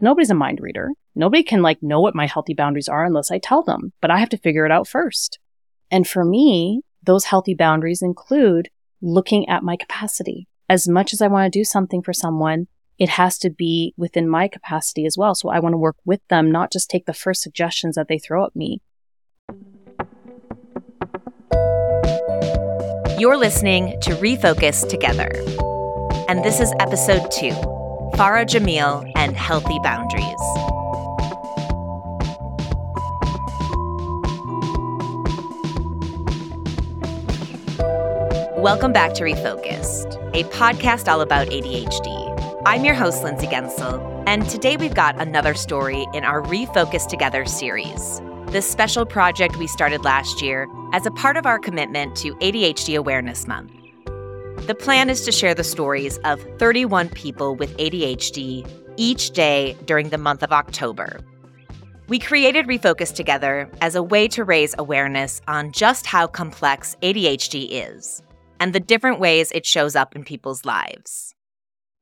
nobody's a mind reader. Nobody can like know what my healthy boundaries are unless I tell them, but I have to figure it out first. And for me, those healthy boundaries include looking at my capacity. As much as I want to do something for someone, it has to be within my capacity as well. So I want to work with them, not just take the first suggestions that they throw at me. You're listening to Refocused Together. And this is episode two Farah Jamil and Healthy Boundaries. Welcome back to Refocused, a podcast all about ADHD. I'm your host, Lindsay Guentzel, and today we've got another story in our Refocused Together series this special project we started last year as a part of our commitment to ADHD Awareness Month. The plan is to share the stories of 31 people with ADHD each day during the month of October. We created Refocused together as a way to raise awareness on just how complex ADHD is and the different ways it shows up in people's lives.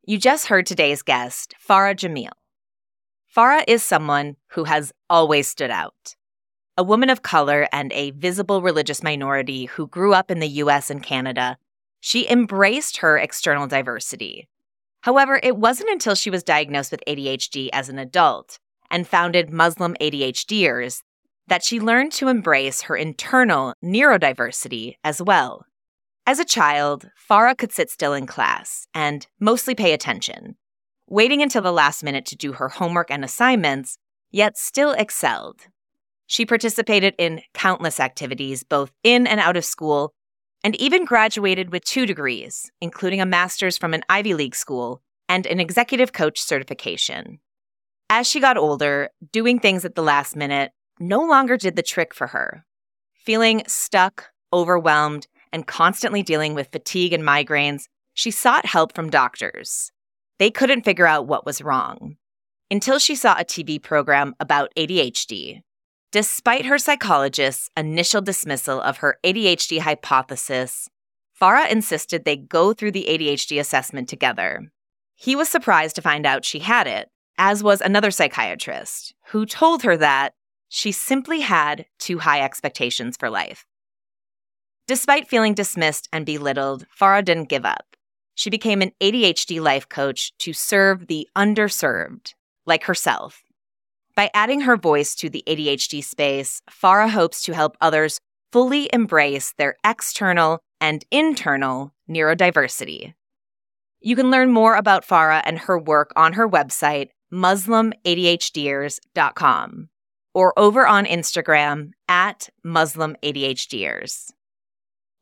You just heard today's guest, Farah Jamil. Farah is someone who has always stood out a woman of color and a visible religious minority who grew up in the US and Canada, she embraced her external diversity. However, it wasn't until she was diagnosed with ADHD as an adult and founded Muslim ADHDers that she learned to embrace her internal neurodiversity as well. As a child, Farah could sit still in class and mostly pay attention, waiting until the last minute to do her homework and assignments, yet still excelled. She participated in countless activities, both in and out of school, and even graduated with two degrees, including a master's from an Ivy League school and an executive coach certification. As she got older, doing things at the last minute no longer did the trick for her. Feeling stuck, overwhelmed, and constantly dealing with fatigue and migraines, she sought help from doctors. They couldn't figure out what was wrong until she saw a TV program about ADHD Despite her psychologist's initial dismissal of her ADHD hypothesis, Farah insisted they go through the ADHD assessment together. He was surprised to find out she had it, as was another psychiatrist, who told her that she simply had too high expectations for life. Despite feeling dismissed and belittled, Farah didn't give up. She became an ADHD life coach to serve the underserved, like herself. By adding her voice to the ADHD space, Farah hopes to help others fully embrace their external and internal neurodiversity. You can learn more about Farah and her work on her website, MuslimADHDers.com, or over on Instagram at MuslimADHDers.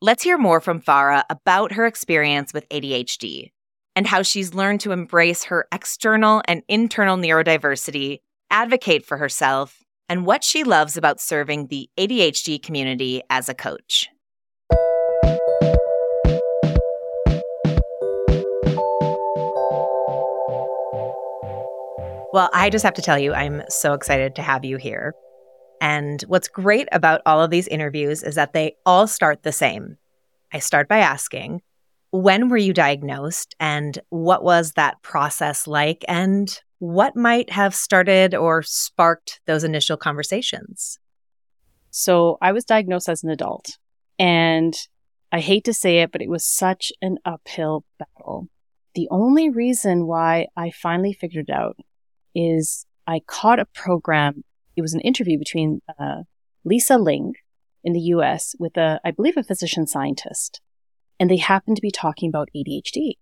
Let's hear more from Farah about her experience with ADHD and how she's learned to embrace her external and internal neurodiversity advocate for herself, and what she loves about serving the ADHD community as a coach. Well, I just have to tell you, I'm so excited to have you here. And what's great about all of these interviews is that they all start the same. I start by asking, when were you diagnosed and what was that process like? And what might have started or sparked those initial conversations? So I was diagnosed as an adult, and I hate to say it, but it was such an uphill battle. The only reason why I finally figured it out is I caught a program. It was an interview between uh, Lisa Ling in the US with a, I believe, a physician scientist. And they happened to be talking about ADHD.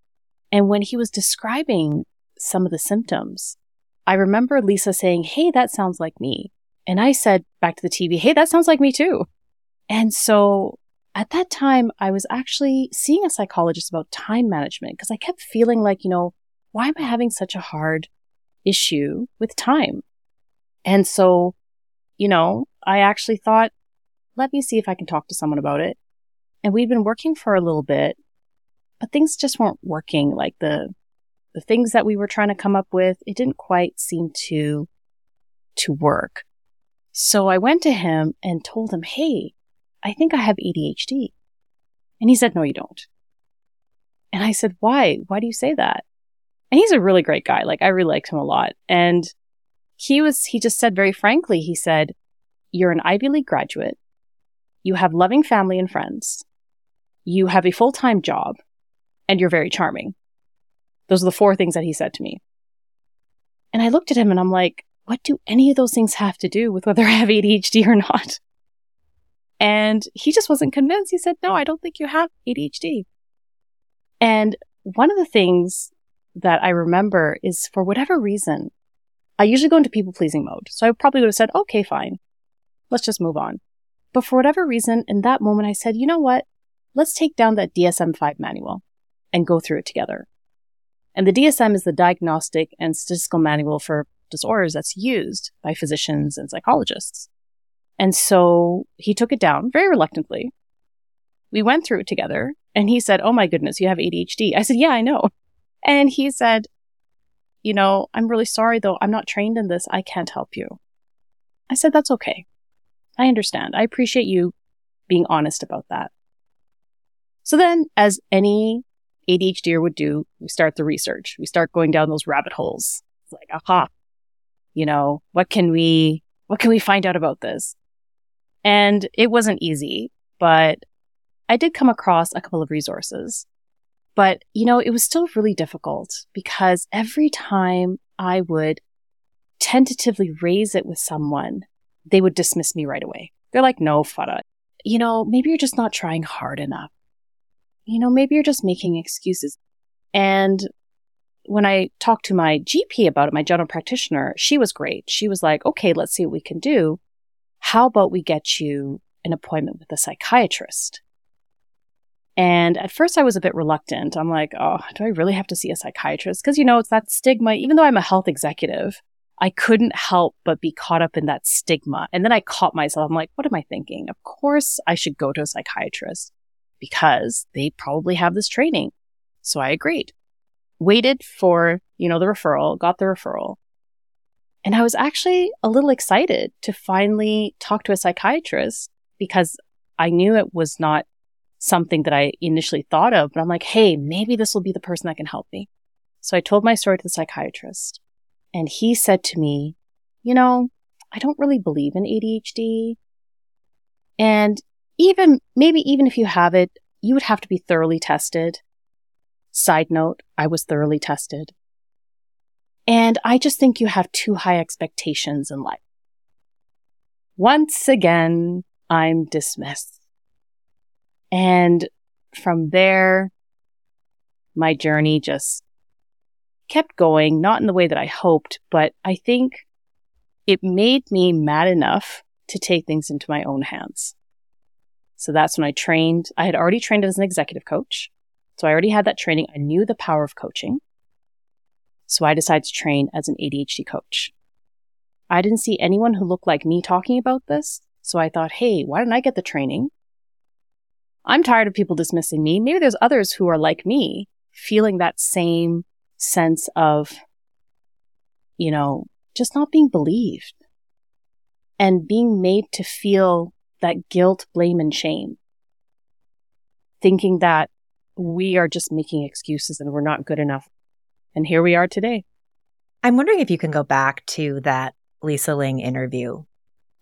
And when he was describing some of the symptoms. I remember Lisa saying, Hey, that sounds like me. And I said back to the TV, Hey, that sounds like me too. And so at that time, I was actually seeing a psychologist about time management because I kept feeling like, you know, why am I having such a hard issue with time? And so, you know, I actually thought, let me see if I can talk to someone about it. And we'd been working for a little bit, but things just weren't working like the the things that we were trying to come up with, it didn't quite seem to, to work. So I went to him and told him, Hey, I think I have ADHD. And he said, No, you don't. And I said, Why? Why do you say that? And he's a really great guy. Like, I really liked him a lot. And he was, he just said very frankly, he said, You're an Ivy League graduate. You have loving family and friends. You have a full time job and you're very charming. Those are the four things that he said to me. And I looked at him and I'm like, what do any of those things have to do with whether I have ADHD or not? And he just wasn't convinced. He said, no, I don't think you have ADHD. And one of the things that I remember is for whatever reason, I usually go into people pleasing mode. So I probably would have said, okay, fine. Let's just move on. But for whatever reason, in that moment, I said, you know what? Let's take down that DSM 5 manual and go through it together. And the DSM is the Diagnostic and Statistical Manual for Disorders that's used by physicians and psychologists. And so he took it down very reluctantly. We went through it together and he said, Oh my goodness, you have ADHD. I said, Yeah, I know. And he said, You know, I'm really sorry though. I'm not trained in this. I can't help you. I said, That's okay. I understand. I appreciate you being honest about that. So then, as any ADHDer would do, we start the research. We start going down those rabbit holes. It's like, aha, you know, what can we, what can we find out about this? And it wasn't easy, but I did come across a couple of resources. But, you know, it was still really difficult because every time I would tentatively raise it with someone, they would dismiss me right away. They're like, no, Farah, you know, maybe you're just not trying hard enough you know, maybe you're just making excuses. And when I talked to my GP about it, my general practitioner, she was great. She was like, okay, let's see what we can do. How about we get you an appointment with a psychiatrist? And at first I was a bit reluctant. I'm like, oh, do I really have to see a psychiatrist? Because, you know, it's that stigma. Even though I'm a health executive, I couldn't help but be caught up in that stigma. And then I caught myself. I'm like, what am I thinking? Of course I should go to a psychiatrist because they probably have this training. So I agreed. Waited for, you know, the referral, got the referral. And I was actually a little excited to finally talk to a psychiatrist because I knew it was not something that I initially thought of, but I'm like, hey, maybe this will be the person that can help me. So I told my story to the psychiatrist and he said to me, you know, I don't really believe in ADHD. And even maybe even if you have it, you would have to be thoroughly tested. Side note, I was thoroughly tested. And I just think you have too high expectations in life. Once again, I'm dismissed. And from there, my journey just kept going, not in the way that I hoped, but I think it made me mad enough to take things into my own hands. So that's when I trained. I had already trained as an executive coach. So I already had that training. I knew the power of coaching. So I decided to train as an ADHD coach. I didn't see anyone who looked like me talking about this. So I thought, hey, why don't I get the training? I'm tired of people dismissing me. Maybe there's others who are like me, feeling that same sense of, you know, just not being believed and being made to feel that guilt, blame, and shame. Thinking that we are just making excuses and we're not good enough. And here we are today. I'm wondering if you can go back to that Lisa Ling interview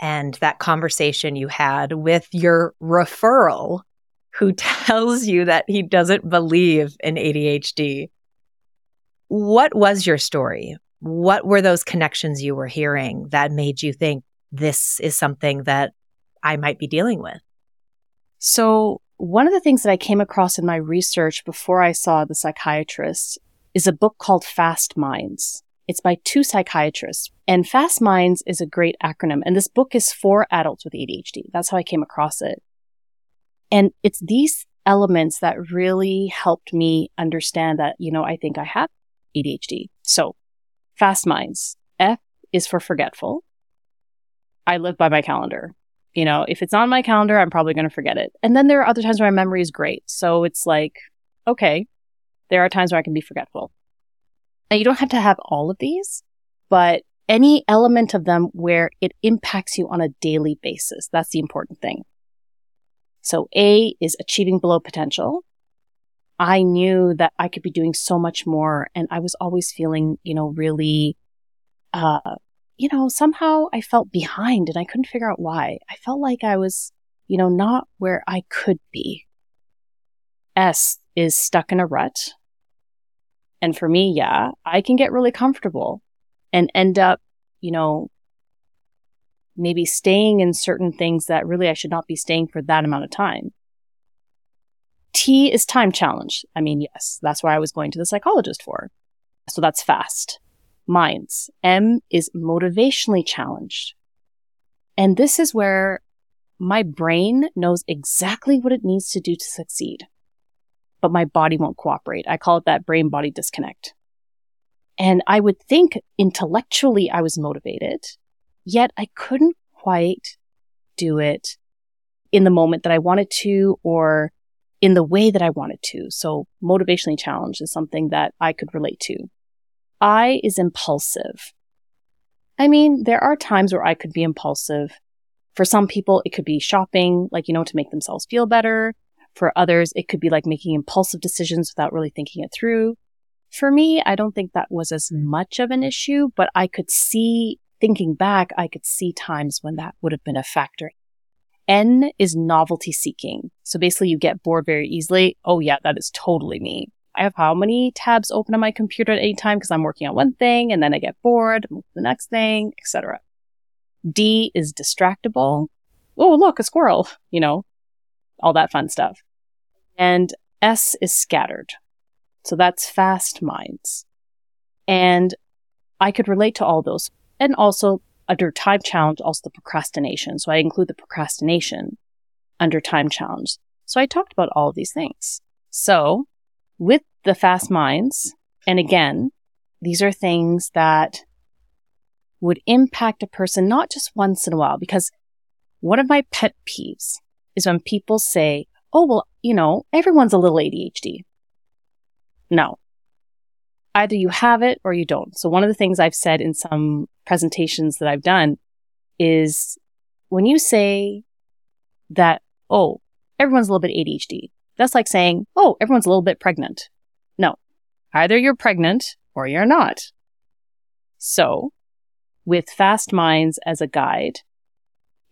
and that conversation you had with your referral who tells you that he doesn't believe in ADHD. What was your story? What were those connections you were hearing that made you think this is something that I might be dealing with. So, one of the things that I came across in my research before I saw the psychiatrist is a book called Fast Minds. It's by two psychiatrists. And Fast Minds is a great acronym. And this book is for adults with ADHD. That's how I came across it. And it's these elements that really helped me understand that, you know, I think I have ADHD. So, Fast Minds. F is for forgetful. I live by my calendar you know, if it's on my calendar, I'm probably going to forget it. And then there are other times where my memory is great. So it's like, okay, there are times where I can be forgetful. Now, you don't have to have all of these, but any element of them where it impacts you on a daily basis. That's the important thing. So A is achieving below potential. I knew that I could be doing so much more and I was always feeling, you know, really, uh, you know, somehow I felt behind and I couldn't figure out why. I felt like I was, you know, not where I could be. S is stuck in a rut. And for me, yeah, I can get really comfortable and end up, you know, maybe staying in certain things that really I should not be staying for that amount of time. T is time challenge. I mean, yes, that's why I was going to the psychologist for. So that's fast. Minds. M is motivationally challenged. And this is where my brain knows exactly what it needs to do to succeed, but my body won't cooperate. I call it that brain body disconnect. And I would think intellectually I was motivated, yet I couldn't quite do it in the moment that I wanted to or in the way that I wanted to. So motivationally challenged is something that I could relate to. I is impulsive. I mean, there are times where I could be impulsive. For some people, it could be shopping, like, you know, to make themselves feel better. For others, it could be like making impulsive decisions without really thinking it through. For me, I don't think that was as much of an issue, but I could see, thinking back, I could see times when that would have been a factor. N is novelty seeking. So basically you get bored very easily. Oh yeah, that is totally me. I have how many tabs open on my computer at any time because I'm working on one thing and then I get bored, move to the next thing, etc. D is distractible. Oh, look, a squirrel, you know, all that fun stuff. And S is scattered. So that's fast minds. And I could relate to all those. And also under time challenge, also the procrastination. So I include the procrastination under time challenge. So I talked about all of these things. So with the fast minds, and again, these are things that would impact a person not just once in a while, because one of my pet peeves is when people say, oh, well, you know, everyone's a little ADHD. No. Either you have it or you don't. So one of the things I've said in some presentations that I've done is when you say that, oh, everyone's a little bit ADHD, that's like saying, oh, everyone's a little bit pregnant. No, either you're pregnant or you're not. So, with Fast Minds as a guide,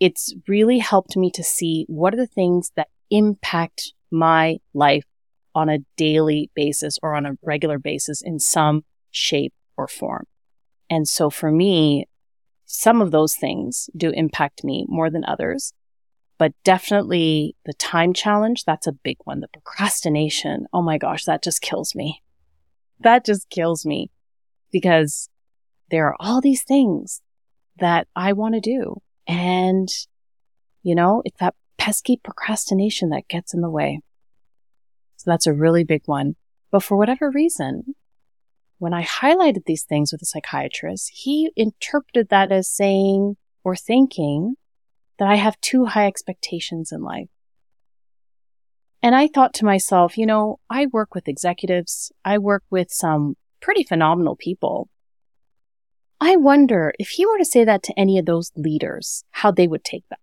it's really helped me to see what are the things that impact my life on a daily basis or on a regular basis in some shape or form. And so for me, some of those things do impact me more than others. But definitely the time challenge, that's a big one. The procrastination, oh my gosh, that just kills me. That just kills me because there are all these things that I want to do. And, you know, it's that pesky procrastination that gets in the way. So that's a really big one. But for whatever reason, when I highlighted these things with a psychiatrist, he interpreted that as saying or thinking that I have too high expectations in life. And I thought to myself, you know, I work with executives. I work with some pretty phenomenal people. I wonder if he were to say that to any of those leaders, how they would take that.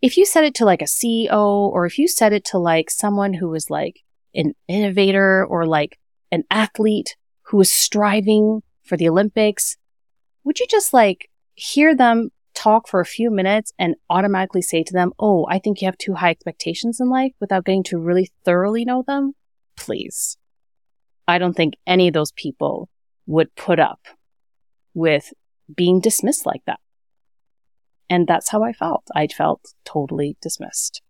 If you said it to like a CEO or if you said it to like someone who was like an innovator or like an athlete who was striving for the Olympics, would you just like hear them talk for a few minutes and automatically say to them, Oh, I think you have too high expectations in life without getting to really thoroughly know them? Please. I don't think any of those people would put up with being dismissed like that. And that's how I felt. I felt totally dismissed.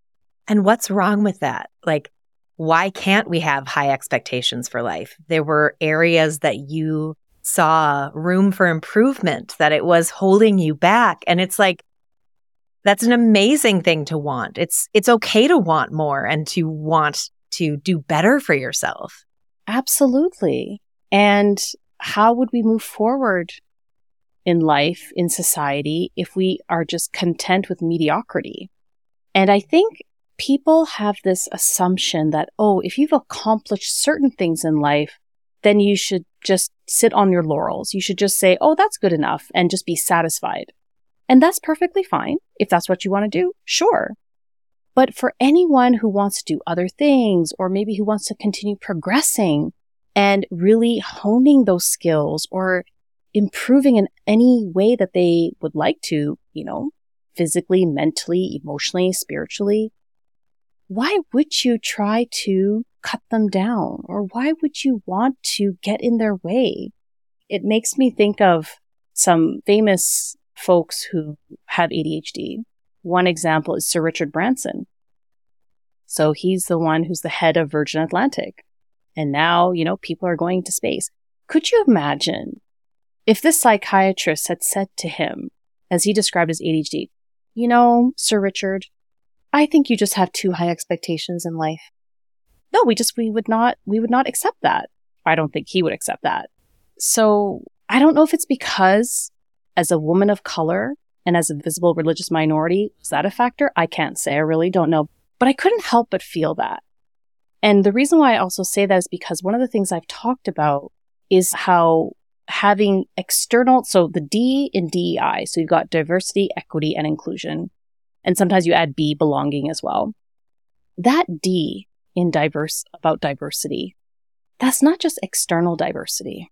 And what's wrong with that? Like, why can't we have high expectations for life? There were areas that you saw room for improvement, that it was holding you back. And it's like, that's an amazing thing to want. It's, it's okay to want more and to want to do better for yourself. Absolutely. And how would we move forward in life, in society, if we are just content with mediocrity? And I think people have this assumption that, oh, if you've accomplished certain things in life, then you should just sit on your laurels. You should just say, oh, that's good enough and just be satisfied. And that's perfectly fine. If that's what you want to do, sure. But for anyone who wants to do other things or maybe who wants to continue progressing and really honing those skills or improving in any way that they would like to, you know, physically, mentally, emotionally, spiritually, why would you try to cut them down? Or why would you want to get in their way? It makes me think of some famous folks who have ADHD. One example is Sir Richard Branson. So he's the one who's the head of Virgin Atlantic. And now, you know, people are going to space. Could you imagine if this psychiatrist had said to him, as he described his ADHD, you know, Sir Richard, I think you just have too high expectations in life. No, we just, we would not, we would not accept that. I don't think he would accept that. So I don't know if it's because as a woman of color and as a visible religious minority, is that a factor? I can't say. I really don't know. But I couldn't help but feel that. And the reason why I also say that is because one of the things I've talked about is how having external, so the D in DEI, so you've got diversity, equity, and inclusion. And sometimes you add B, belonging as well. That D in diverse, about diversity, that's not just external diversity.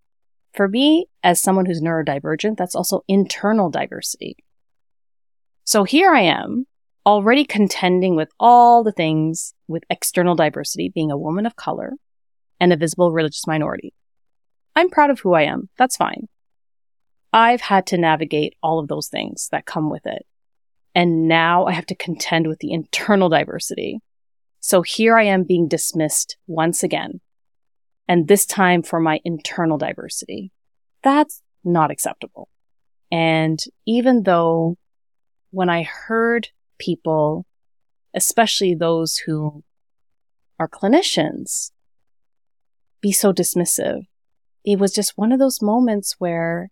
For me, as someone who's neurodivergent, that's also internal diversity. So here I am, already contending with all the things with external diversity, being a woman of color and a visible religious minority. I'm proud of who I am. That's fine. I've had to navigate all of those things that come with it. And now I have to contend with the internal diversity. So here I am being dismissed once again and this time for my internal diversity. That's not acceptable. And even though when I heard people, especially those who are clinicians, be so dismissive, it was just one of those moments where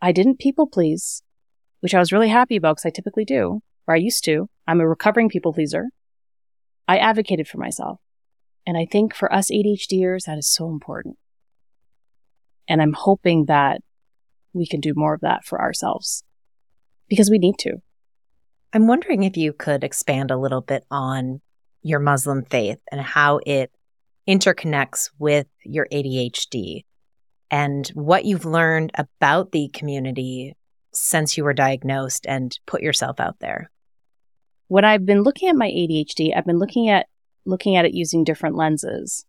I didn't people please, which I was really happy about because I typically do, or I used to. I'm a recovering people pleaser. I advocated for myself. And I think for us ADHDers, that is so important. And I'm hoping that we can do more of that for ourselves because we need to. I'm wondering if you could expand a little bit on your Muslim faith and how it interconnects with your ADHD and what you've learned about the community since you were diagnosed and put yourself out there. When I've been looking at my ADHD, I've been looking at looking at it using different lenses.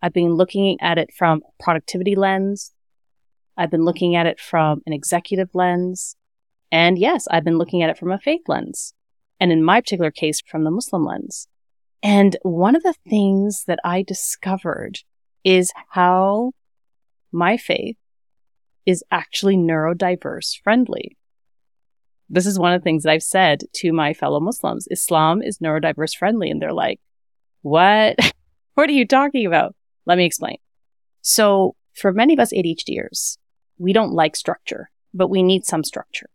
I've been looking at it from productivity lens. I've been looking at it from an executive lens. And yes, I've been looking at it from a faith lens. And in my particular case, from the Muslim lens. And one of the things that I discovered is how my faith is actually neurodiverse friendly. This is one of the things that I've said to my fellow Muslims. Islam is neurodiverse friendly. And they're like, what? what are you talking about? Let me explain. So for many of us ADHDers, we don't like structure, but we need some structure.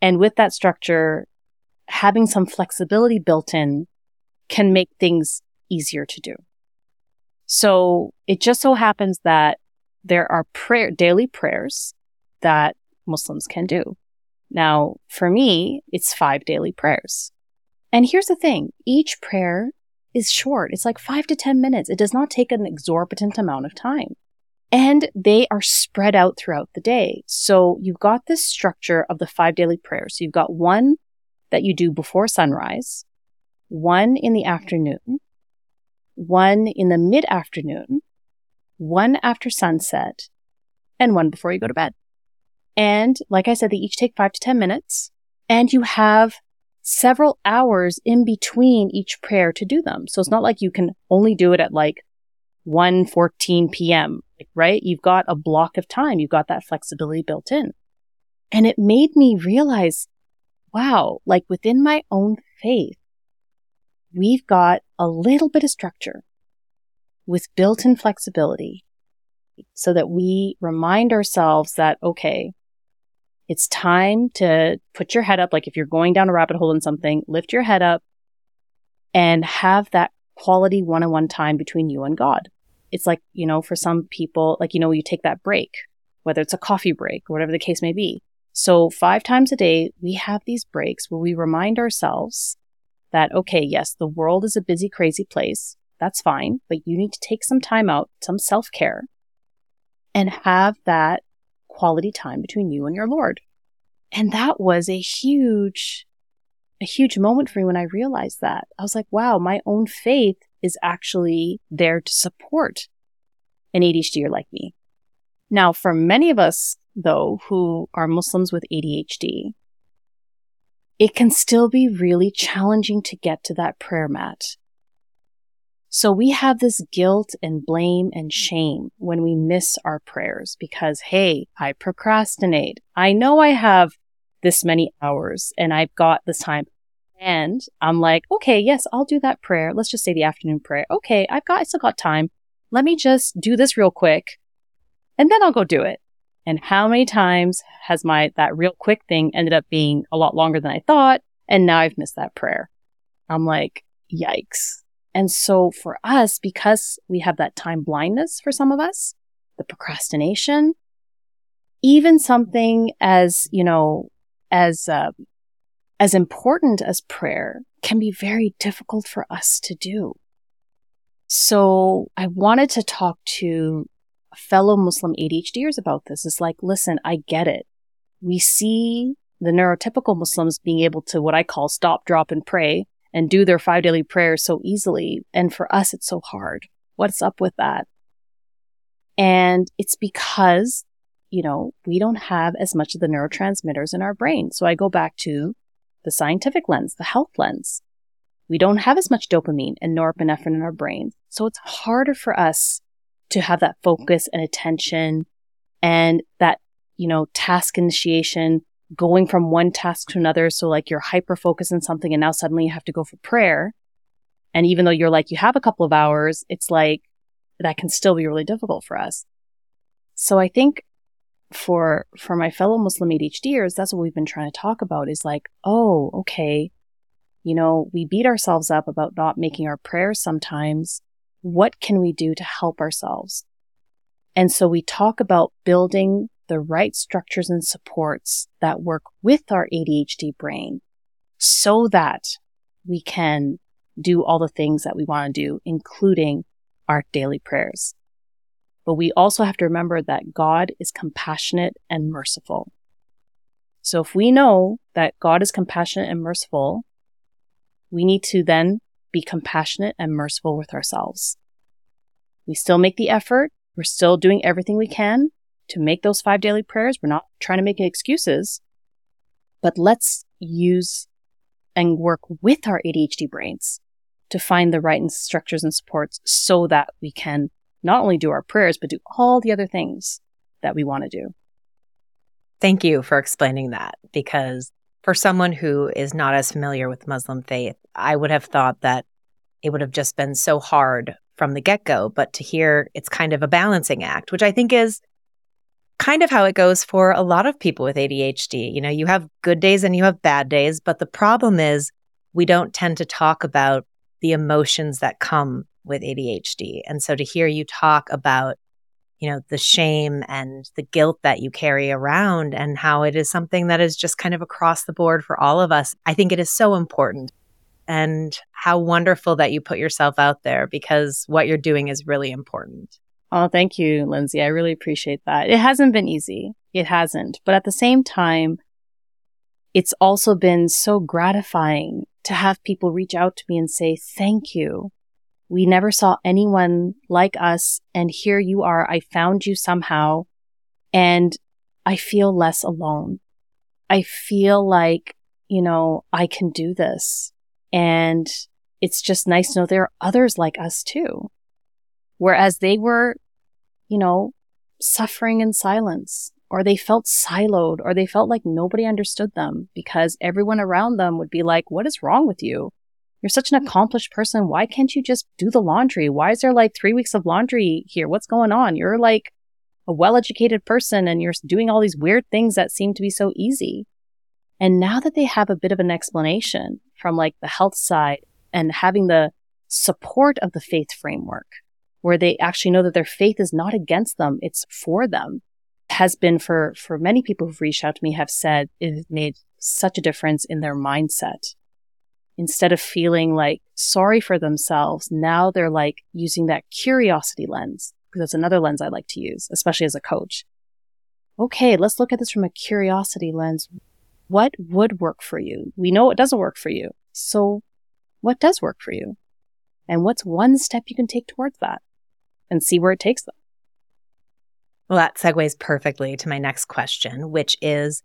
And with that structure, having some flexibility built in can make things easier to do. So it just so happens that there are prayer, daily prayers that Muslims can do. Now, for me, it's five daily prayers. And here's the thing. Each prayer is short. It's like five to 10 minutes. It does not take an exorbitant amount of time. And they are spread out throughout the day. So you've got this structure of the five daily prayers. So you've got one that you do before sunrise, one in the afternoon, one in the mid afternoon, one after sunset, and one before you go to bed. And like I said, they each take five to 10 minutes. And you have several hours in between each prayer to do them. So it's not like you can only do it at like 1:14 p.m., right? You've got a block of time. You've got that flexibility built in. And it made me realize, wow, like within my own faith, we've got a little bit of structure with built-in flexibility so that we remind ourselves that, okay, it's time to put your head up. Like if you're going down a rabbit hole in something, lift your head up and have that quality one on one time between you and God. It's like, you know, for some people, like, you know, you take that break, whether it's a coffee break or whatever the case may be. So five times a day, we have these breaks where we remind ourselves that, okay, yes, the world is a busy, crazy place. That's fine, but you need to take some time out, some self care and have that quality time between you and your Lord. And that was a huge, a huge moment for me when I realized that. I was like, wow, my own faith is actually there to support an ADHDer like me. Now, for many of us, though, who are Muslims with ADHD, it can still be really challenging to get to that prayer mat. So we have this guilt and blame and mm. shame when we miss our prayers because, hey, I procrastinate. I know I have this many hours and I've got this time. And I'm like, okay, yes, I'll do that prayer. Let's just say the afternoon prayer. Okay, I've got, I still got time. Let me just do this real quick and then I'll go do it. And how many times has my, that real quick thing ended up being a lot longer than I thought? And now I've missed that prayer. I'm like, yikes. And so for us, because we have that time blindness for some of us, the procrastination, even something as, you know, as, uh, as important as prayer can be very difficult for us to do. So I wanted to talk to fellow Muslim ADHDers about this. It's like, listen, I get it. We see the neurotypical Muslims being able to what I call stop, drop, and pray and do their five daily prayers so easily. And for us, it's so hard. What's up with that? And it's because, you know, we don't have as much of the neurotransmitters in our brain. So I go back to the scientific lens, the health lens. We don't have as much dopamine and norepinephrine in our brain. So it's harder for us to have that focus and attention and that, you know, task initiation, going from one task to another. So like you're hyper focused on something and now suddenly you have to go for prayer. And even though you're like, you have a couple of hours, it's like that can still be really difficult for us. So I think for, for my fellow Muslim ADHDers, that's what we've been trying to talk about is like, oh, okay. You know, we beat ourselves up about not making our prayers sometimes what can we do to help ourselves? And so we talk about building the right structures and supports that work with our ADHD brain so that we can do all the things that we want to do, including our daily prayers. But we also have to remember that God is compassionate and merciful. So if we know that God is compassionate and merciful, we need to then be compassionate and merciful with ourselves. We still make the effort. We're still doing everything we can to make those five daily prayers. We're not trying to make excuses, but let's use and work with our ADHD brains to find the right structures and supports so that we can not only do our prayers, but do all the other things that we want to do. Thank you for explaining that because for someone who is not as familiar with Muslim faith, I would have thought that it would have just been so hard from the get go. But to hear it's kind of a balancing act, which I think is kind of how it goes for a lot of people with ADHD. You know, you have good days and you have bad days, but the problem is we don't tend to talk about the emotions that come with ADHD. And so to hear you talk about you know, the shame and the guilt that you carry around and how it is something that is just kind of across the board for all of us. I think it is so important. And how wonderful that you put yourself out there because what you're doing is really important. Oh, thank you, Lindsay. I really appreciate that. It hasn't been easy. It hasn't. But at the same time, it's also been so gratifying to have people reach out to me and say, thank you we never saw anyone like us. And here you are. I found you somehow and I feel less alone. I feel like, you know, I can do this. And it's just nice to know there are others like us too. Whereas they were, you know, suffering in silence or they felt siloed or they felt like nobody understood them because everyone around them would be like, what is wrong with you? You're such an accomplished person. Why can't you just do the laundry? Why is there like three weeks of laundry here? What's going on? You're like a well educated person and you're doing all these weird things that seem to be so easy. And now that they have a bit of an explanation from like the health side and having the support of the faith framework, where they actually know that their faith is not against them, it's for them, has been for, for many people who've reached out to me have said it made such a difference in their mindset instead of feeling like sorry for themselves, now they're like using that curiosity lens, because that's another lens I like to use, especially as a coach. okay, let's look at this from a curiosity lens. What would work for you? We know it doesn't work for you. So what does work for you? And what's one step you can take towards that and see where it takes them? Well, that segues perfectly to my next question, which is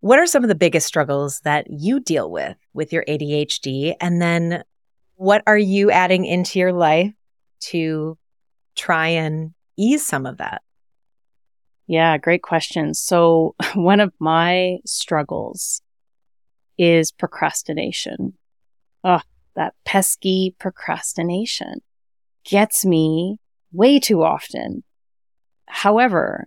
what are some of the biggest struggles that you deal with with your ADHD? And then what are you adding into your life to try and ease some of that? Yeah, great question. So, one of my struggles is procrastination. Oh, that pesky procrastination gets me way too often. However,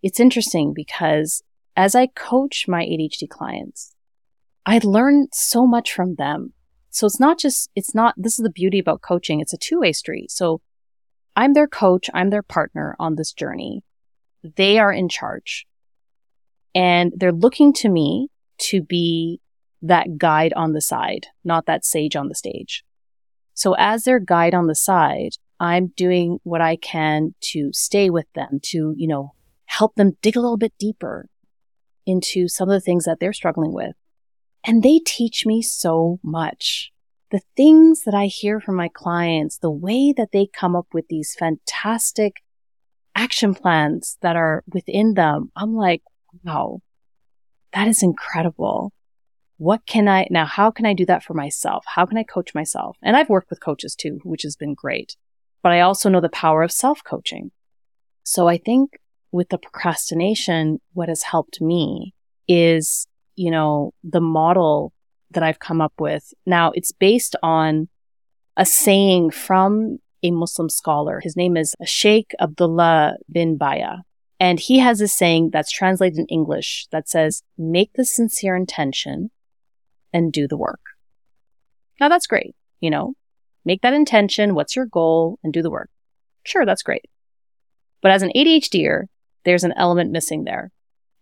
it's interesting because as I coach my ADHD clients, I learn so much from them. So it's not just, it's not, this is the beauty about coaching. It's a two way street. So I'm their coach. I'm their partner on this journey. They are in charge and they're looking to me to be that guide on the side, not that sage on the stage. So as their guide on the side, I'm doing what I can to stay with them, to, you know, help them dig a little bit deeper into some of the things that they're struggling with. And they teach me so much. The things that I hear from my clients, the way that they come up with these fantastic action plans that are within them, I'm like, wow, that is incredible. What can I now? How can I do that for myself? How can I coach myself? And I've worked with coaches too, which has been great. But I also know the power of self coaching. So I think with the procrastination, what has helped me is, you know, the model that I've come up with. Now it's based on a saying from a Muslim scholar. His name is Sheikh Abdullah bin Bayyah. And he has a saying that's translated in English that says, make the sincere intention and do the work. Now that's great. You know, make that intention. What's your goal and do the work. Sure. That's great. But as an ADHDer, there's an element missing there.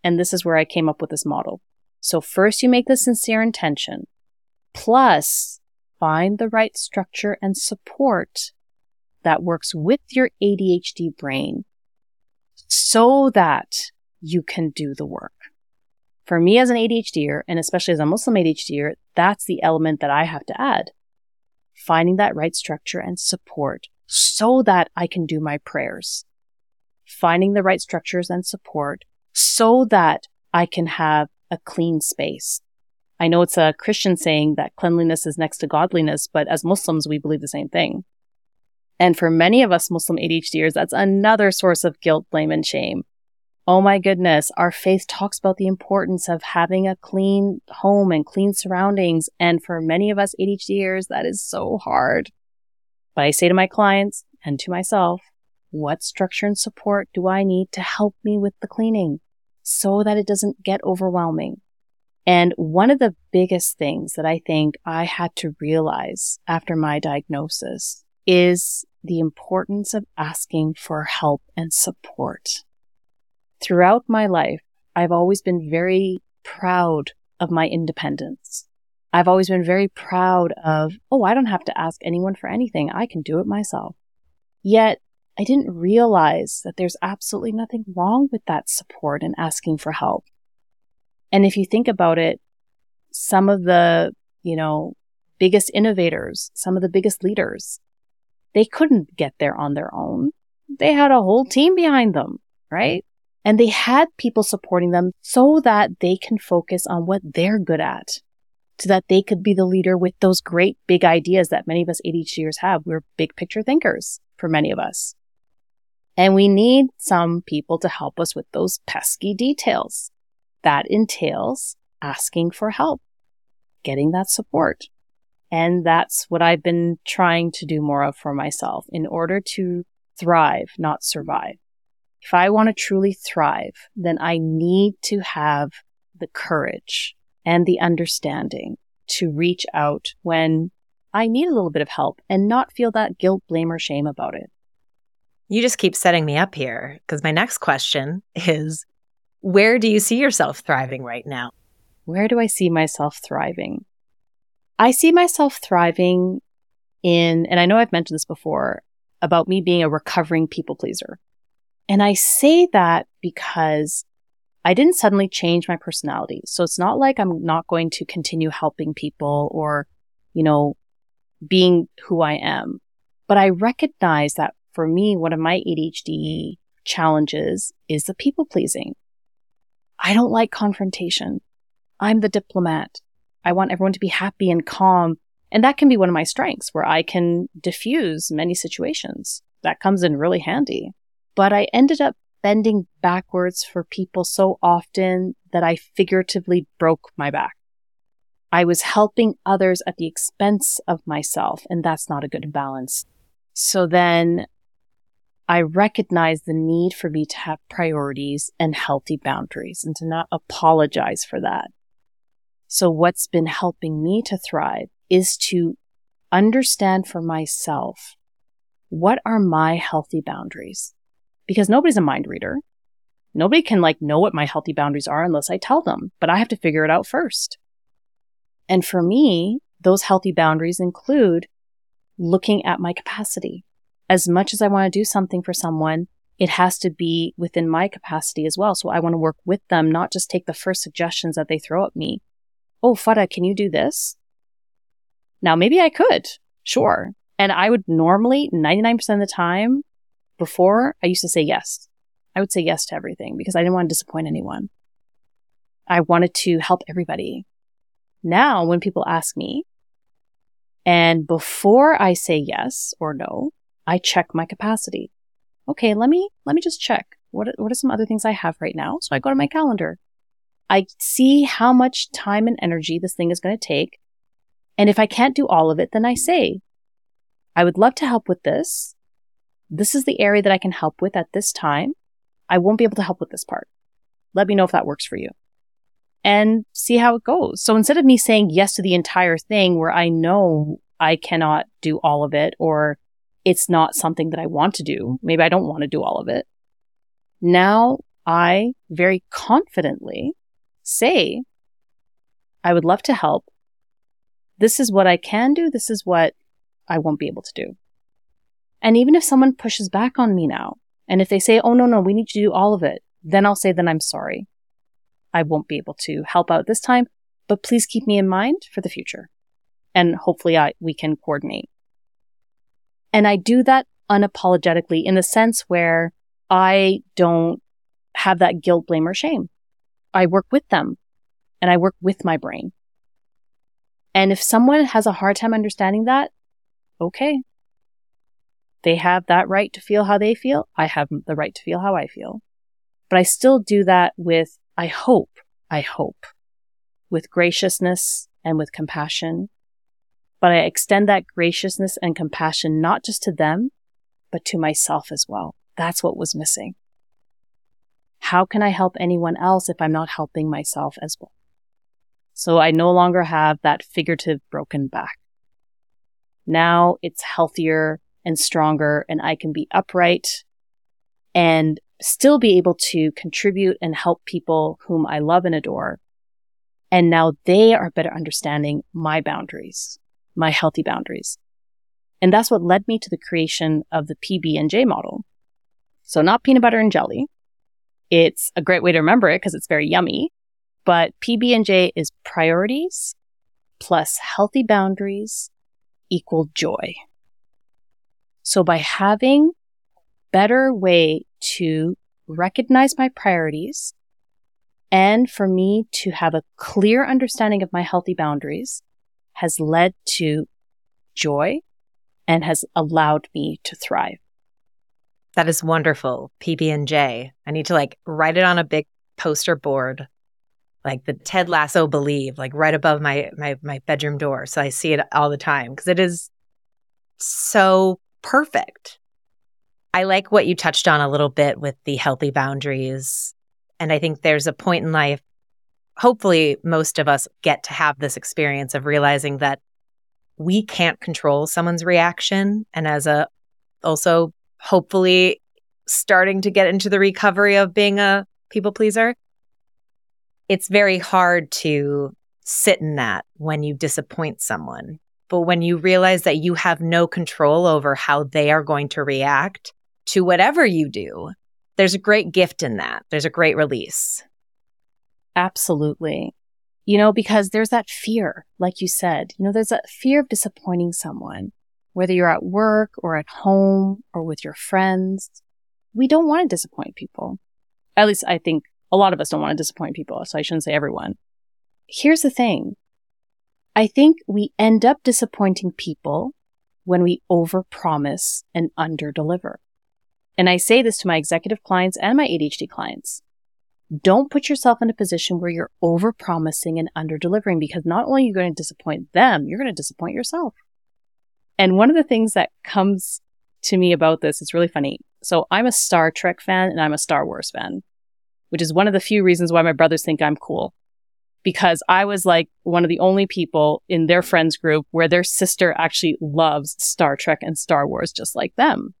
And this is where I came up with this model. So first you make the sincere intention plus find the right structure and support that works with your ADHD brain so that you can do the work. For me as an ADHDer, and especially as a Muslim ADHDer, that's the element that I have to add. Finding that right structure and support so that I can do my prayers. Finding the right structures and support so that I can have a clean space. I know it's a Christian saying that cleanliness is next to godliness, but as Muslims, we believe the same thing. And for many of us Muslim ADHDers, that's another source of guilt, blame, and shame. Oh my goodness, our faith talks about the importance of having a clean home and clean surroundings. And for many of us ADHDers, that is so hard. But I say to my clients and to myself, what structure and support do I need to help me with the cleaning so that it doesn't get overwhelming? And one of the biggest things that I think I had to realize after my diagnosis is the importance of asking for help and support. Throughout my life, I've always been very proud of my independence. I've always been very proud of, oh, I don't have to ask anyone for anything. I can do it myself. Yet I didn't realize that there's absolutely nothing wrong with that support and asking for help. And if you think about it, some of the, you know, biggest innovators, some of the biggest leaders, they couldn't get there on their own. They had a whole team behind them, right? And they had people supporting them so that they can focus on what they're good at, so that they could be the leader with those great big ideas that many of us ADHDers have. We're big picture thinkers for many of us. And we need some people to help us with those pesky details. That entails asking for help, getting that support. And that's what I've been trying to do more of for myself in order to thrive, not survive. If I want to truly thrive, then I need to have the courage and the understanding to reach out when I need a little bit of help and not feel that guilt, blame, or shame about it. You just keep setting me up here because my next question is where do you see yourself thriving right now? Where do I see myself thriving? I see myself thriving in, and I know I've mentioned this before about me being a recovering people pleaser. And I say that because I didn't suddenly change my personality. So it's not like I'm not going to continue helping people or, you know, being who I am. But I recognize that for me, one of my ADHD challenges is the people pleasing. I don't like confrontation. I'm the diplomat. I want everyone to be happy and calm. And that can be one of my strengths where I can diffuse many situations. That comes in really handy. But I ended up bending backwards for people so often that I figuratively broke my back. I was helping others at the expense of myself, and that's not a good balance. So then I recognize the need for me to have priorities and healthy boundaries and to not apologize for that. So what's been helping me to thrive is to understand for myself what are my healthy boundaries? Because nobody's a mind reader. Nobody can like know what my healthy boundaries are unless I tell them, but I have to figure it out first. And for me, those healthy boundaries include looking at my capacity. As much as I want to do something for someone, it has to be within my capacity as well. So I want to work with them, not just take the first suggestions that they throw at me. Oh, Farah, can you do this? Now, maybe I could. Sure. And I would normally, 99% of the time before, I used to say yes. I would say yes to everything because I didn't want to disappoint anyone. I wanted to help everybody. Now, when people ask me, and before I say yes or no, I check my capacity. Okay, let me, let me just check. What, what are some other things I have right now? So I go to my calendar. I see how much time and energy this thing is going to take. And if I can't do all of it, then I say, I would love to help with this. This is the area that I can help with at this time. I won't be able to help with this part. Let me know if that works for you and see how it goes. So instead of me saying yes to the entire thing where I know I cannot do all of it or it's not something that I want to do, maybe I don't want to do all of it. Now I very confidently say, I would love to help. This is what I can do. This is what I won't be able to do. And even if someone pushes back on me now, and if they say, oh, no, no, we need to do all of it, then I'll say, then I'm sorry. I won't be able to help out this time, but please keep me in mind for the future. And hopefully I, we can coordinate. And I do that unapologetically in the sense where I don't have that guilt, blame, or shame. I work with them and I work with my brain. And if someone has a hard time understanding that, okay. They have that right to feel how they feel. I have the right to feel how I feel. But I still do that with I hope, I hope, with graciousness and with compassion. But I extend that graciousness and compassion not just to them, but to myself as well. That's what was missing. How can I help anyone else if I'm not helping myself as well? So I no longer have that figurative broken back. Now it's healthier and stronger and I can be upright and still be able to contribute and help people whom I love and adore. And now they are better understanding my boundaries, my healthy boundaries. And that's what led me to the creation of the PB and J model. So not peanut butter and jelly. It's a great way to remember it because it's very yummy. But PB and J is priorities plus healthy boundaries equal joy. So by having better way to recognize my priorities and for me to have a clear understanding of my healthy boundaries has led to joy and has allowed me to thrive. That is wonderful. PB and J. I need to like write it on a big poster board, like the Ted Lasso believe, like right above my my my bedroom door, so I see it all the time because it is so perfect. I like what you touched on a little bit with the healthy boundaries. And I think there's a point in life, hopefully, most of us get to have this experience of realizing that we can't control someone's reaction. And as a, also, hopefully, starting to get into the recovery of being a people pleaser, it's very hard to sit in that when you disappoint someone. But when you realize that you have no control over how they are going to react, to whatever you do, there's a great gift in that. There's a great release. Absolutely. You know, because there's that fear, like you said, you know, there's that fear of disappointing someone, whether you're at work or at home or with your friends. We don't want to disappoint people. At least I think a lot of us don't want to disappoint people. So I shouldn't say everyone. Here's the thing. I think we end up disappointing people when we overpromise and underdeliver. And I say this to my executive clients and my ADHD clients. Don't put yourself in a position where you're overpromising and underdelivering because not only are you going to disappoint them, you're going to disappoint yourself. And one of the things that comes to me about this is really funny. So I'm a Star Trek fan and I'm a Star Wars fan, which is one of the few reasons why my brothers think I'm cool. Because I was like one of the only people in their friends group where their sister actually loves Star Trek and Star Wars just like them.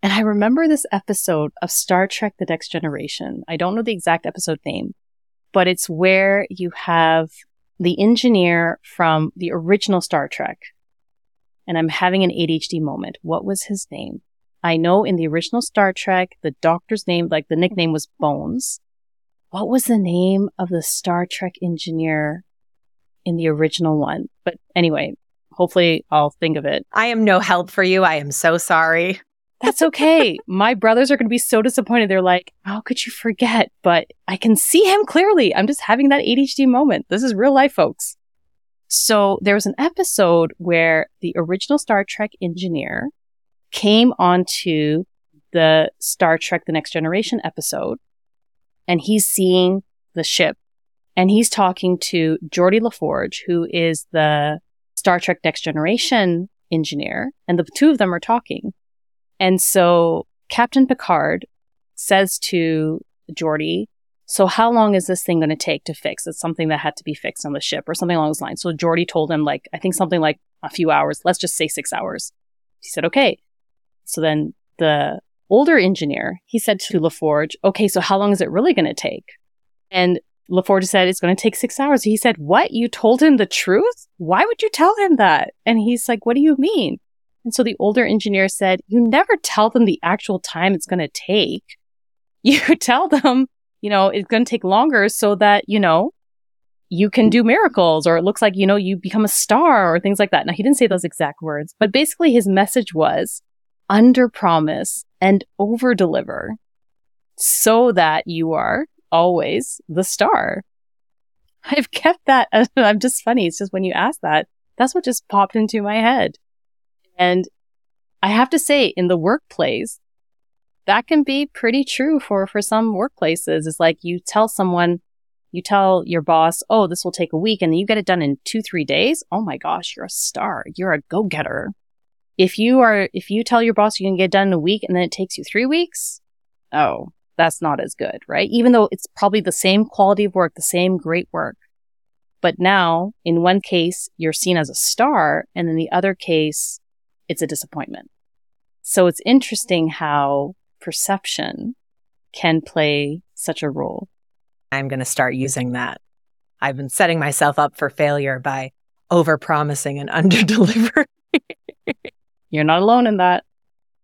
And I remember this episode of Star Trek The Next Generation. I don't know the exact episode name, but it's where you have the engineer from the original Star Trek. And I'm having an ADHD moment. What was his name? I know in the original Star Trek, the doctor's name, like the nickname was Bones. What was the name of the Star Trek engineer in the original one? But anyway, hopefully I'll think of it. I am no help for you. I am so sorry. That's okay. My brothers are going to be so disappointed. They're like, how could you forget? But I can see him clearly. I'm just having that ADHD moment. This is real life, folks. So there was an episode where the original Star Trek engineer came onto the Star Trek The Next Generation episode and he's seeing the ship and he's talking to Geordi LaForge, who is the Star Trek Next Generation engineer. And the two of them are talking. And so Captain Picard says to Geordi, so how long is this thing going to take to fix? It's something that had to be fixed on the ship or something along those lines. So Geordi told him like, I think something like a few hours. Let's just say six hours. He said, okay. So then the older engineer, he said to LaForge, okay, so how long is it really going to take? And LaForge said, it's going to take six hours. He said, what? You told him the truth? Why would you tell him that? And he's like, what do you mean? And so the older engineer said, you never tell them the actual time it's going to take. You tell them, you know, it's going to take longer so that, you know, you can do miracles or it looks like, you know, you become a star or things like that. Now, he didn't say those exact words, but basically his message was under promise and over deliver so that you are always the star. I've kept that. I'm just funny. It's just when you ask that, that's what just popped into my head. And I have to say, in the workplace, that can be pretty true for, for some workplaces. It's like you tell someone, you tell your boss, oh, this will take a week, and then you get it done in two, three days. Oh my gosh, you're a star. You're a go getter. If you are, if you tell your boss you can get done in a week and then it takes you three weeks, oh, that's not as good, right? Even though it's probably the same quality of work, the same great work. But now, in one case, you're seen as a star, and in the other case, it's a disappointment. So it's interesting how perception can play such a role. I'm going to start using that. I've been setting myself up for failure by overpromising and underdelivering. You're not alone in that.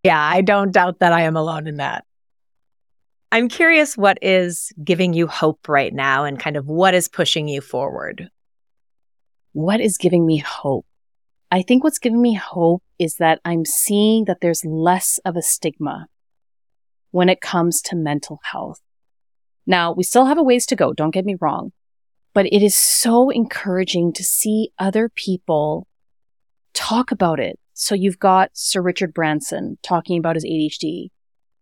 Yeah, I don't doubt that I am alone in that. I'm curious what is giving you hope right now and kind of what is pushing you forward. What is giving me hope? I think what's giving me hope is that I'm seeing that there's less of a stigma when it comes to mental health. Now, we still have a ways to go, don't get me wrong, but it is so encouraging to see other people talk about it. So you've got Sir Richard Branson talking about his ADHD,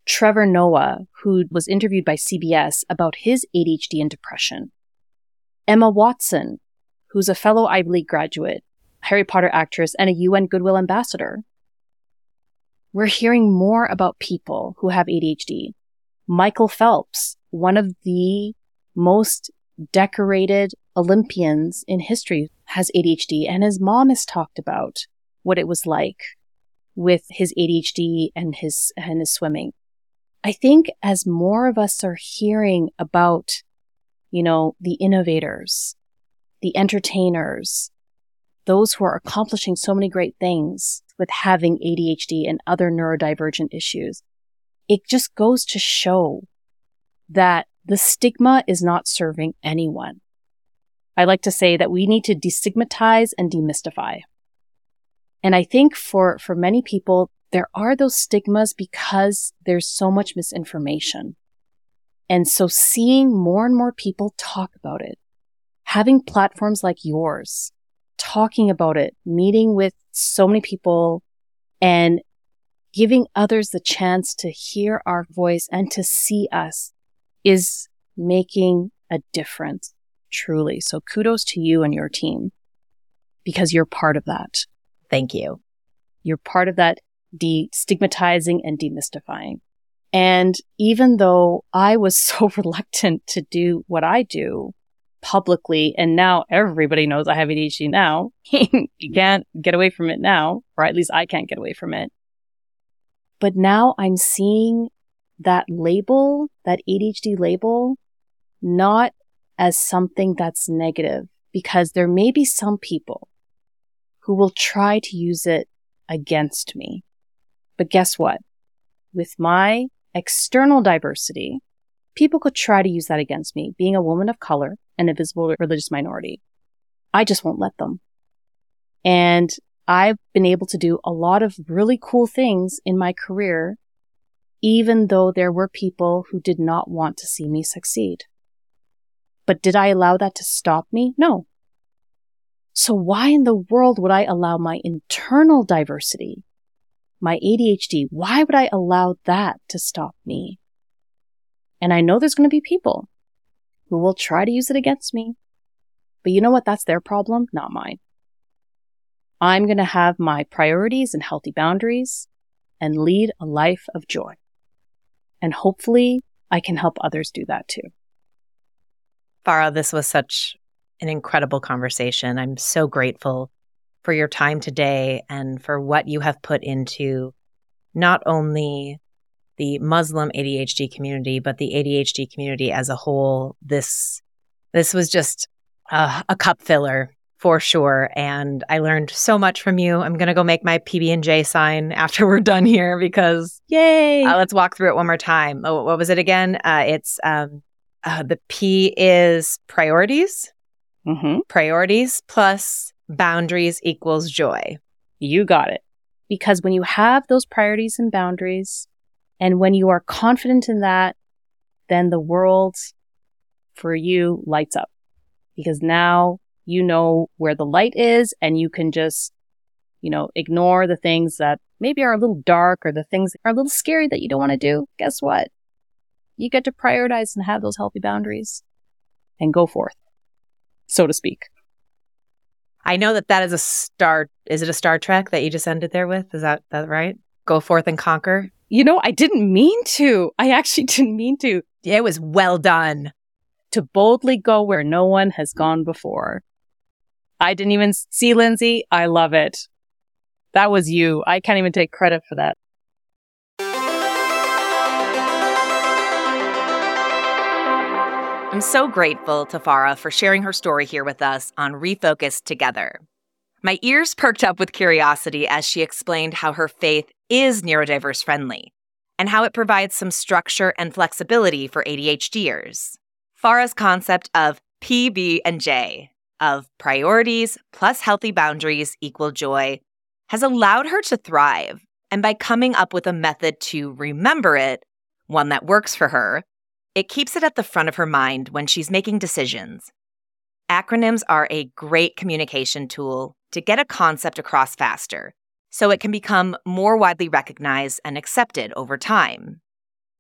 Trevor Noah, who was interviewed by CBS about his ADHD and depression, Emma Watson, who's a fellow Ivy League graduate Harry Potter actress, and a UN Goodwill ambassador. We're hearing more about people who have ADHD. Michael Phelps, one of the most decorated Olympians in history, has ADHD, and his mom has talked about what it was like with his ADHD and his and his swimming. I think as more of us are hearing about, you know, the innovators, the entertainers, those who are accomplishing so many great things with having ADHD and other neurodivergent issues. it just goes to show that the stigma is not serving anyone. I like to say that we need to destigmatize and demystify. And I think for, for many people, there are those stigmas because there's so much misinformation. And so seeing more and more people talk about it, having platforms like yours, talking about it, meeting with so many people and giving others the chance to hear our voice and to see us is making a difference truly. So kudos to you and your team because you're part of that. Thank you. You're part of that destigmatizing and demystifying. And even though I was so reluctant to do what I do publicly, and now everybody knows I have ADHD now, you can't get away from it now, or at least I can't get away from it. But now I'm seeing that label, that ADHD label, not as something that's negative because there may be some people who will try to use it against me. But guess what? With my external diversity, people could try to use that against me, being a woman of color and a visible religious minority. I just won't let them. And I've been able to do a lot of really cool things in my career, even though there were people who did not want to see me succeed. But did I allow that to stop me? No. So why in the world would I allow my internal diversity, my ADHD, why would I allow that to stop me? And I know there's going to be people who will try to use it against me. But you know what? That's their problem, not mine. I'm going to have my priorities and healthy boundaries and lead a life of joy. And hopefully I can help others do that too. Farah, this was such an incredible conversation. I'm so grateful for your time today and for what you have put into not only the Muslim ADHD community, but the ADHD community as a whole. This this was just uh, a cup filler for sure, and I learned so much from you. I'm gonna go make my PB and J sign after we're done here because yay! Uh, let's walk through it one more time. Oh, what was it again? Uh, it's um, uh, the P is priorities. Mm-hmm. Priorities plus boundaries equals joy. You got it. Because when you have those priorities and boundaries, and when you are confident in that, then the world for you lights up. Because now you know where the light is and you can just, you know, ignore the things that maybe are a little dark or the things that are a little scary that you don't want to do. Guess what? you get to prioritize and have those healthy boundaries and go forth, so to speak. I know that that is a star. Is it a Star Trek that you just ended there with? Is that that right? Go forth and conquer. You know, I didn't mean to. I actually didn't mean to. Yeah, it was well done. To boldly go where no one has gone before. I didn't even see Lindsay. I love it. That was you. I can't even take credit for that. I'm so grateful to Farah for sharing her story here with us on Refocused Together. My ears perked up with curiosity as she explained how her faith is neurodiverse friendly and how it provides some structure and flexibility for ADHDers. Farah's concept of PB and J, of priorities plus healthy boundaries equal joy, has allowed her to thrive. And by coming up with a method to remember it, one that works for her, it keeps it at the front of her mind when she's making decisions. Acronyms are a great communication tool to get a concept across faster, so it can become more widely recognized and accepted over time.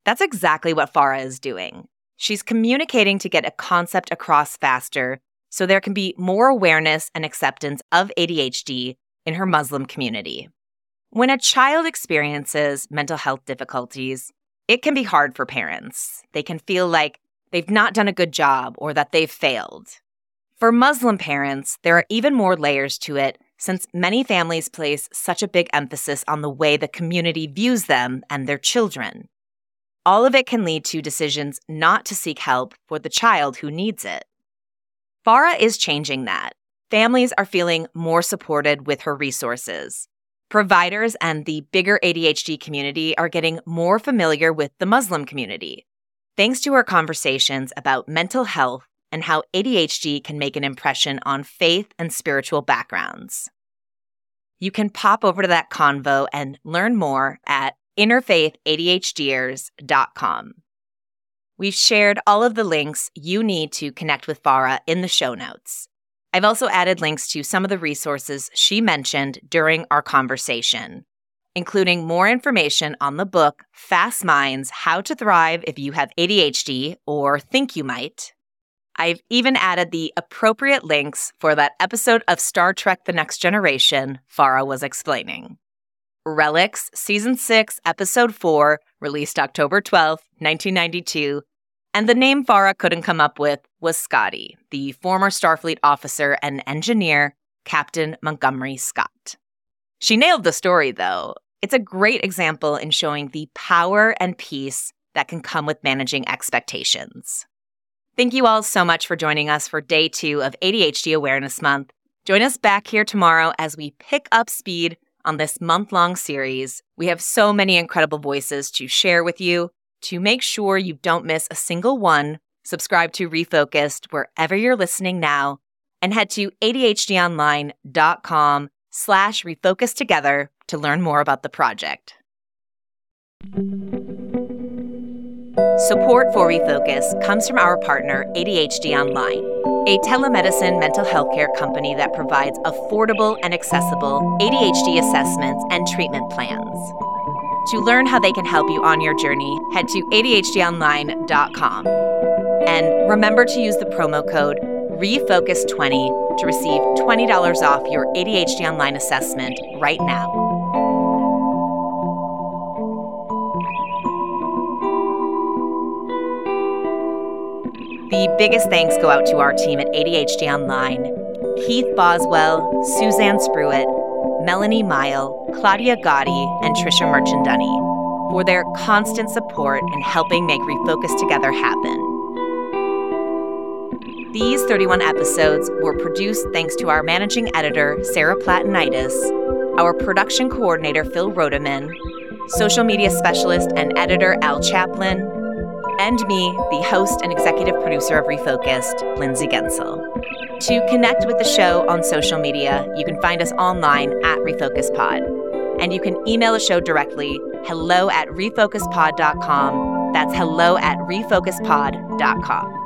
That's exactly what Farah is doing. She's communicating to get a concept across faster so there can be more awareness and acceptance of ADHD in her Muslim community. When a child experiences mental health difficulties, it can be hard for parents. They can feel like they've not done a good job or that they've failed. For Muslim parents, there are even more layers to it since many families place such a big emphasis on the way the community views them and their children. All of it can lead to decisions not to seek help for the child who needs it. Farah is changing that. Families are feeling more supported with her resources. Providers and the bigger ADHD community are getting more familiar with the Muslim community, thanks to our conversations about mental health and how ADHD can make an impression on faith and spiritual backgrounds. You can pop over to that convo and learn more at interfaithadhders.com. We've shared all of the links you need to connect with Farah in the show notes. I've also added links to some of the resources she mentioned during our conversation, including more information on the book Fast Minds How to Thrive If You Have ADHD or Think You Might. I've even added the appropriate links for that episode of Star Trek The Next Generation Farah was explaining. Relics, Season 6, Episode 4, released October 12, 1992. And the name Farah couldn't come up with was Scotty, the former Starfleet officer and engineer, Captain Montgomery Scott. She nailed the story, though. It's a great example in showing the power and peace that can come with managing expectations. Thank you all so much for joining us for day two of ADHD Awareness Month. Join us back here tomorrow as we pick up speed on this month long series. We have so many incredible voices to share with you. To make sure you don't miss a single one, subscribe to Refocused wherever you're listening now and head to adhdonline.com slash refocus together to learn more about the project. Support for Refocused comes from our partner, ADHD Online, a telemedicine mental health care company that provides affordable and accessible ADHD assessments and treatment plans. To learn how they can help you on your journey, head to ADHDonline.com. And remember to use the promo code REFOCUS20 to receive $20 off your ADHD Online assessment right now. The biggest thanks go out to our team at ADHD Online Keith Boswell, Suzanne Spruitt, Melanie Mile, Claudia Gotti, and Trisha Merchandunny for their constant support in helping make Refocused Together happen. These 31 episodes were produced thanks to our managing editor, Sarah Platanitis, our production coordinator, Phil Rodeman, social media specialist and editor, Al Chaplin, and me, the host and executive producer of Refocused, Lindsay Guentzel. To connect with the show on social media, you can find us online at RefocusedPod. And you can email the show directly, hello at refocusedpod.com. That's hello at refocusedpod.com.